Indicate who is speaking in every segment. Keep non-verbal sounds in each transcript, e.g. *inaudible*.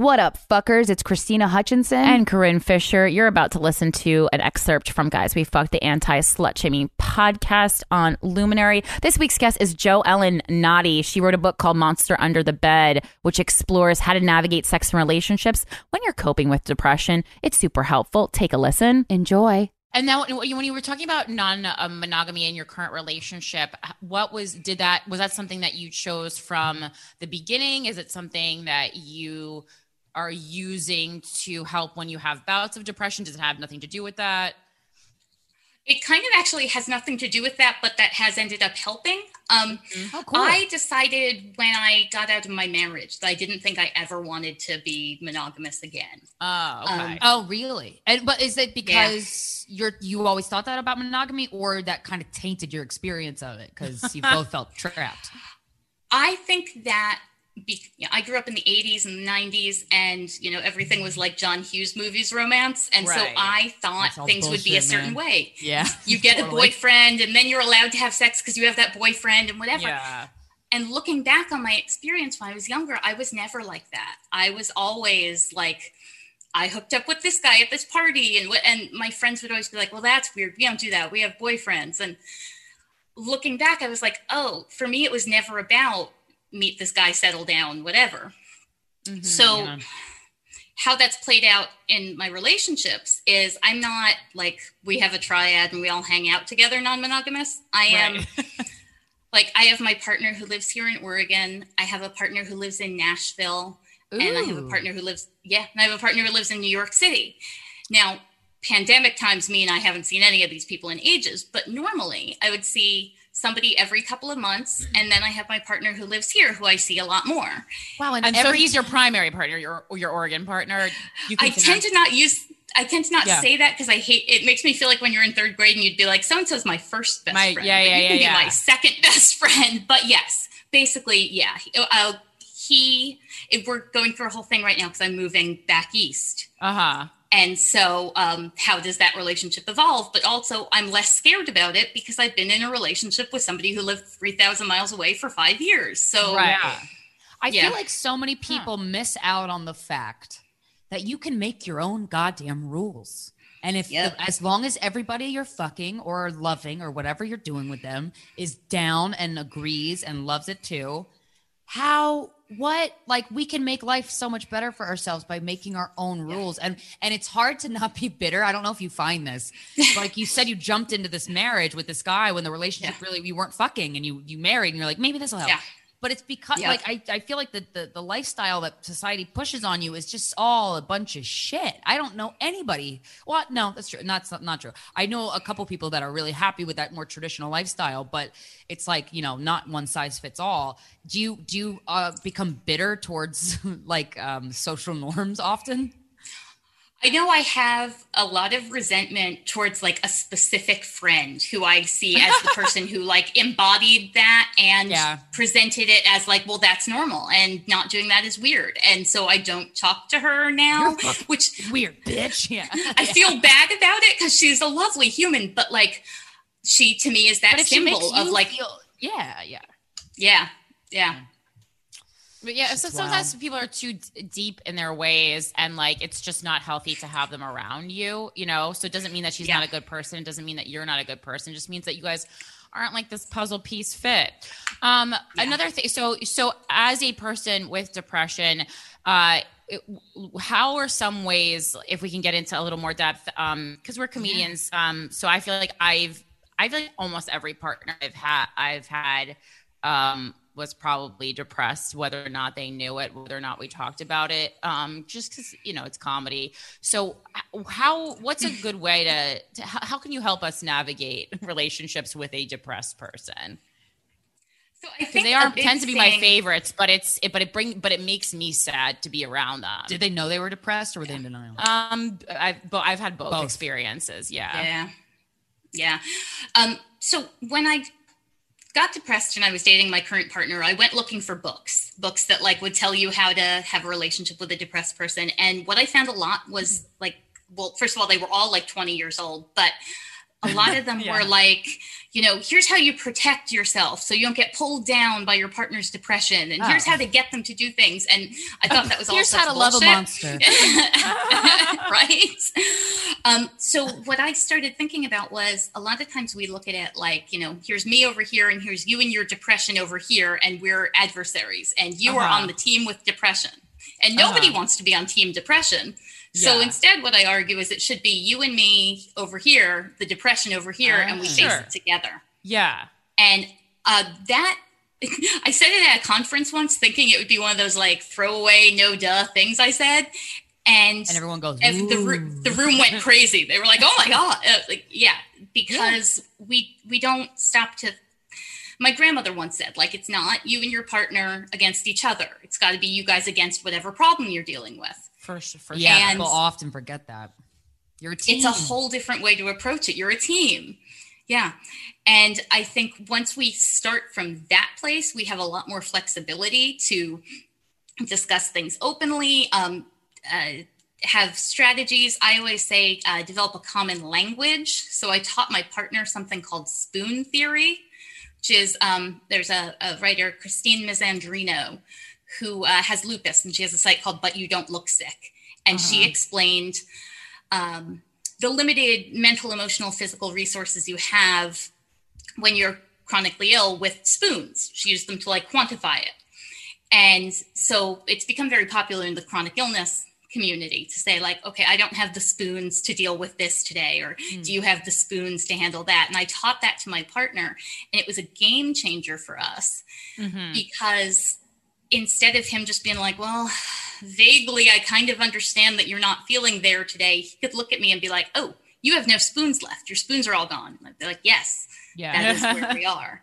Speaker 1: What up, fuckers? It's Krystyna Hutchinson
Speaker 2: and Corinne Fisher. You're about to listen to an excerpt from Guys We Fucked, the anti slut shaming podcast on Luminary. This week's guest is JoEllen Notte. She wrote a book called Monster Under the Bed, which explores how to navigate sex and relationships when you're coping with depression. It's super helpful. Take a listen. Enjoy.
Speaker 3: And now, when you were talking about non-monogamy uh, in your current relationship, what was did that was that something that you chose from the beginning? Is it something that you are using to help when you have bouts of depression? Does it have nothing to do with that?
Speaker 4: It kind of actually has nothing to do with that, but that has ended up helping. Um, mm-hmm. oh, cool. I decided when I got out of my marriage that I didn't think I ever wanted to be monogamous again.
Speaker 3: Oh, okay. Um, oh, really? And but is it because yeah. you're you always thought that about monogamy, or that kind of tainted your experience of it because you *laughs* both felt trapped?
Speaker 4: I think that be, you know, I grew up in the 80s and the 90s, and you know everything was like John Hughes movies romance, and right. so I thought things bullshit, would be a certain
Speaker 3: man.
Speaker 4: way.
Speaker 3: Yeah, *laughs*
Speaker 4: you get totally. a boyfriend, and then you're allowed to have sex because you have that boyfriend and whatever.
Speaker 3: Yeah.
Speaker 4: And looking back on my experience when I was younger, I was never like that. I was always like, I hooked up with this guy at this party, and and my friends would always be like, "Well, that's weird. We don't do that. We have boyfriends." And looking back, I was like, "Oh, for me, it was never about." Meet this guy, settle down, whatever. Mm-hmm, so, yeah. how that's played out in my relationships is I'm not like we have a triad and we all hang out together, non monogamous. I am. *laughs* like I have my partner who lives here in Oregon. I have a partner who lives in Nashville, Ooh. and I have a partner who lives yeah, and I have a partner who lives in New York City. Now, pandemic times mean I haven't seen any of these people in ages, but normally I would see somebody every couple of months and then i have my partner who lives here who i see a lot more
Speaker 3: wow and, and every, so he's your primary partner your your oregon partner
Speaker 4: i tend to not use I tend to not yeah. say that because I hate it. Makes me feel like when you're in third grade and you'd be like, "So and so's my first best
Speaker 3: my,
Speaker 4: friend."
Speaker 3: Yeah, yeah, yeah, yeah.
Speaker 4: My second *laughs* best friend, but yes, basically, yeah. Uh, he, if we're going through a whole thing right now because I'm moving back east.
Speaker 3: Uh huh
Speaker 4: and so, um, how does that relationship evolve? But also, I'm less scared about it because I've been in a relationship with somebody who lived 3,000 miles away for five years. So,
Speaker 3: right. I yeah. feel like so many people huh. miss out on the fact that you can make your own goddamn rules. And if yep. as long as everybody you're fucking or loving or whatever you're doing with them is down and agrees and loves it too, how what like we can make life so much better for ourselves by making our own rules. And and it's hard to not be bitter. I don't know if you find this. *laughs* Like you said you jumped into this marriage with this guy when the relationship yeah. really you weren't fucking and you you married and you're like maybe this will help. Yeah but it's because yep. like I, I feel like the, the the lifestyle that society pushes on you is just all a bunch of shit. I don't know anybody. Well no that's true. Not, not, not true. I know a couple people that are really happy with that more traditional lifestyle but it's like you know not one size fits all. Do you do you uh, become bitter towards *laughs* like um, social norms often
Speaker 4: I know I have a lot of resentment towards like a specific friend who I see as the *laughs* person who like embodied that and yeah. presented it as like, well, that's normal and not doing that is weird. And so I don't talk to her now, *laughs* which
Speaker 3: weird bitch. Yeah. *laughs*
Speaker 4: I feel bad about it because she's a lovely human, but like she to me is that symbol of like,
Speaker 3: feel, yeah, yeah.
Speaker 4: Yeah. Yeah.
Speaker 3: But yeah, so sometimes people are too d- deep in their ways, and like it's just not healthy to have them around you, you know. So it doesn't mean that she's yeah. not a good person. It doesn't mean that you're not a good person. It just means that you guys aren't like this puzzle piece fit. Um, yeah. Another thing. So so as a person with depression, uh, it, how are some ways, if we can get into a little more depth, um, because we're comedians, yeah. um, so I feel like I've I feel like almost every partner I've had I've had um was probably depressed, whether or not they knew it, whether or not we talked about it. Um, just because you know it's comedy. So, how? What's a good way to, to? How can you help us navigate relationships with a depressed person?
Speaker 4: So I think
Speaker 3: they are tend to be my favorites, but it's it, but it bring but it makes me sad to be around them.
Speaker 2: Did they know they were depressed, or were yeah. they in denial?
Speaker 3: Um, I've but I've had both, both, experiences. Yeah,
Speaker 4: yeah, yeah. Um, so when I got depressed and I was dating my current partner, I went looking for books, books that like would tell you how to have a relationship with a depressed person. And what I found a lot was like, well, first of all, they were all like 20 years old, but a lot of *laughs* them yeah. were like you know, here's how you protect yourself so you don't get pulled down by your partner's depression, and oh. here's how to get them to do things. And I thought that was all
Speaker 3: here's how to bullshit. love a monster, *laughs* *laughs*
Speaker 4: right? Um, so what I started thinking about was a lot of times we look at it like, you know, here's me over here, and here's you and your depression over here, and we're adversaries, and you uh-huh. are on the team with depression, and nobody uh-huh. wants to be on team depression. So yeah. instead, what I argue is it should be you and me over here, the depression over here, uh, and we sure. face it together.
Speaker 2: Yeah.
Speaker 4: And uh, that *laughs* I said it at a conference once, thinking it would be one of those like throwaway, no duh things I said. And,
Speaker 3: and everyone goes,
Speaker 4: the, the room went crazy. They were like, "Oh my *laughs* god!" Uh, like, yeah, because yeah. we we don't stop to. My grandmother once said, "Like it's not you and your partner against each other. It's got to be you guys against whatever problem you're dealing with."
Speaker 3: For sure. For yeah, sure. people often forget that. You're a team.
Speaker 4: It's a whole different way to approach it. You're a team. Yeah. And I think once we start from that place, we have a lot more flexibility to discuss things openly, um, uh, have strategies. I always say uh, develop a common language. So I taught my partner something called spoon theory, which is um, there's a, a, writer, Christine Miserandino, who uh, has lupus and she has a site called But You Don't Look Sick. And uh-huh. she explained um, the limited mental, emotional, physical resources you have when you're chronically ill with spoons. She used them to like quantify it. And so it's become very popular in the chronic illness community to say like okay i don't have the spoons to deal with this today or mm. do you have the spoons to handle that and i taught that to my partner and it was a game changer for us mm-hmm. because instead of him just being like, well, vaguely, I kind of understand that you're not feeling there today, he could look at me and be like, oh, you have no spoons left. Your spoons are all gone. I'd be like, yes, yeah. that is where *laughs* we are.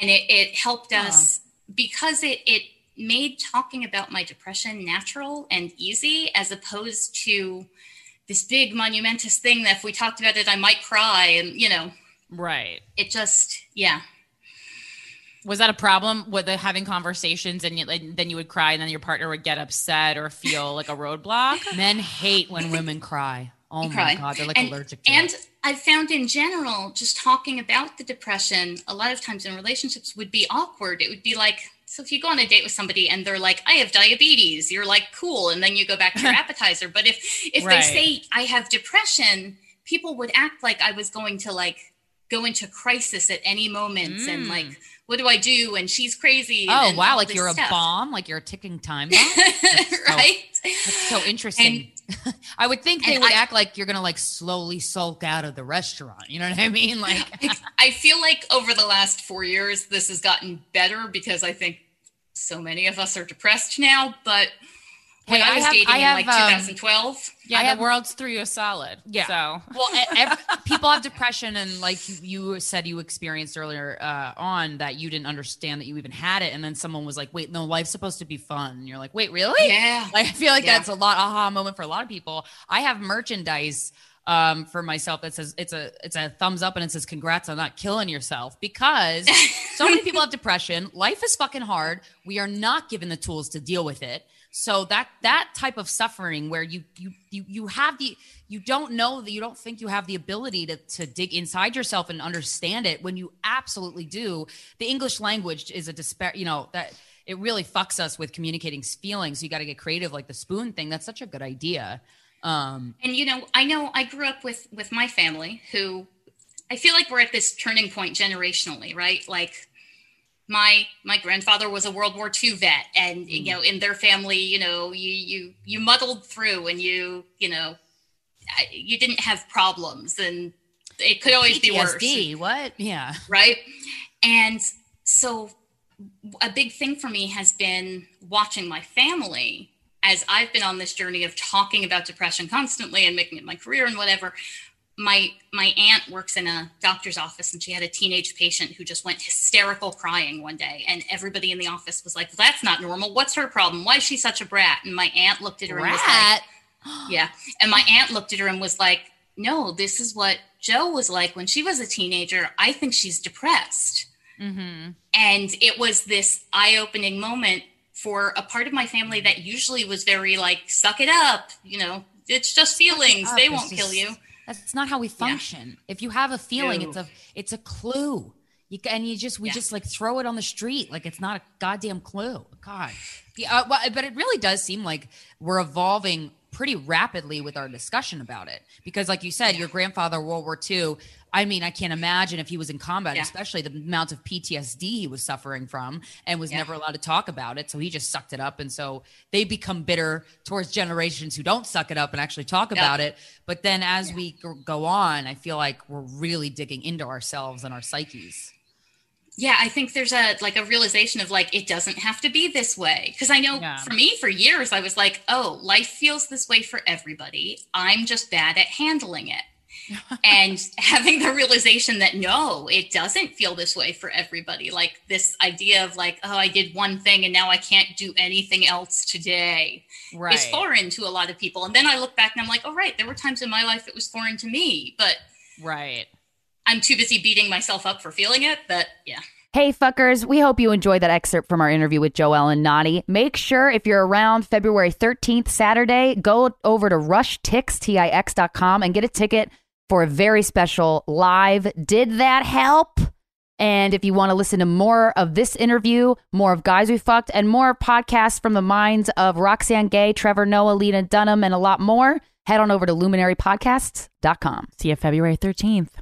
Speaker 4: And it, it helped us because it, it made talking about my depression natural and easy as opposed to this big monumentous thing that if we talked about it, I might cry. And, you know,
Speaker 2: right.
Speaker 4: It just, yeah
Speaker 2: was that a problem with the, having conversations and, you, and, then you would cry and then your partner would get upset or feel like a roadblock? *laughs*
Speaker 3: Men hate when women cry. Oh my cry. god, they're like
Speaker 4: and,
Speaker 3: allergic to
Speaker 4: and
Speaker 3: it.
Speaker 4: I've found in general, just talking about the depression, a lot of times in relationships would be awkward. It would be like, so if you go on a date with somebody and they're like, I have diabetes, you're like, cool, and then you go back to your *laughs* appetizer. But if if right. they say I have depression, people would act like I was going to like go into crisis at any moment mm. and like what do I do? And she's crazy.
Speaker 3: Oh wow, like you're stuff. a bomb, like you're a ticking time *laughs* bomb.
Speaker 4: right?
Speaker 3: So, that's so interesting. And, *laughs* I would think they would I, act like you're gonna like slowly sulk out of the restaurant. You know what I mean? *laughs* Like
Speaker 4: I feel like over the last four years, this has gotten better because I think so many of us are depressed now, but when hey, I was I have, dating I have, in like 2012. Um,
Speaker 2: yeah,
Speaker 4: I
Speaker 2: the have, world's threw you a salad.
Speaker 3: Yeah.
Speaker 2: So *laughs*
Speaker 3: well, every, people have depression, and like you said, you experienced earlier uh, on that you didn't understand that you even had it, and then someone was like, "Wait, no, life's supposed to be fun." And you're like, "Wait, really?"
Speaker 4: Yeah. *laughs*
Speaker 3: Like, I feel like yeah. that's a lot aha moment for a lot of people. I have merchandise um, for myself that says it's a it's a thumbs up and it says congrats on not killing yourself because *laughs* so many people have depression. Life is fucking hard. We are not given the tools to deal with it. So that that type of suffering where you you you you have the you don't know that you don't think you have the ability to to dig inside yourself and understand it when you absolutely do. The English language is a despair, you know, that it really fucks us with communicating feelings. You got to get creative like the spoon thing. That's such a good idea. Um
Speaker 4: and you know, I know I grew up with with my family who I feel like we're at this turning point generationally, right? Like my my grandfather was a World War II vet, and mm. you know, in their family, you know, you you you muddled through, and you you know, you didn't have problems, and it could always PTSD,
Speaker 3: be worse. What? Yeah.
Speaker 4: Right. And so, a big thing for me has been watching my family as I've been on this journey of talking about depression constantly and making it my career and whatever my my aunt works in a doctor's office and she had a teenage patient who just went hysterical crying one day and everybody in the office was like well, that's not normal. What's her problem? Why is she such a brat? And my aunt looked at her brat? and was like *gasps* yeah. And my aunt looked at her and was like no this is what joe was like when she was a teenager. I think she's depressed. Mm-hmm. and it was this eye-opening moment for a part of my family that usually was very like suck it up you know it's just feelings. They won't kill you
Speaker 5: That's not how we function. Yeah. If you have a feeling, Ew. it's a it's a clue. You, and you just we yeah. just like throw it on the street like it's not a goddamn clue. God, yeah, uh, well, but it really does seem like we're evolving pretty rapidly with our discussion about it because, like you said, yeah. your grandfather World War II. I mean, I can't imagine if he was in combat, yeah. especially the amount of PTSD he was suffering from and was never allowed to talk about it. So he just sucked it up. And so they become bitter towards generations who don't suck it up and actually talk about it. But then as we go on, I feel like we're really digging into ourselves and our psyches
Speaker 4: yeah i think there's a like a realization of like it doesn't have to be this way. Because i know yeah. for me for years i was like oh life feels this way for everybody. I'm just bad at handling it. *laughs* And having the realization that no it doesn't feel this way for everybody. Like this idea of like oh i did one thing and now i can't do anything else today right. is foreign to a lot of people. And then i look back and i'm like oh right there were times in my life it was foreign to me. But
Speaker 5: right
Speaker 4: I'm too busy beating myself up for feeling it, but yeah.
Speaker 3: Hey, fuckers, we hope you enjoyed that excerpt from our interview with JoEllen Notte. Make sure if you're around February 13th, Saturday, go over to rushtix.com and get a ticket for a very special live Did That Help? And if you want to listen to more of this interview, more of Guys We Fucked, and more podcasts from the minds of Roxane Gay, Trevor Noah, Lena Dunham, and a lot more, head on over to luminarypodcasts.com.
Speaker 2: See you February 13th.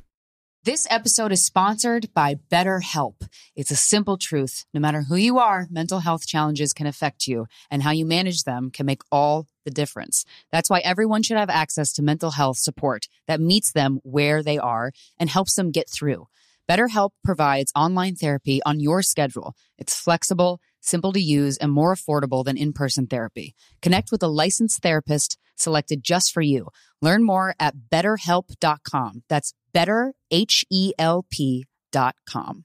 Speaker 3: This episode is sponsored by BetterHelp. It's a simple truth. No matter who you are, mental health challenges can affect you, and how you manage them can make all the difference. That's why everyone should have access to mental health support that meets them where they are and helps them get through. BetterHelp provides online therapy on your schedule. It's flexible, simple to use, and more affordable than in person therapy. Connect with a licensed therapist selected just for you. Learn more at betterhelp.com. That's betterhelp.com.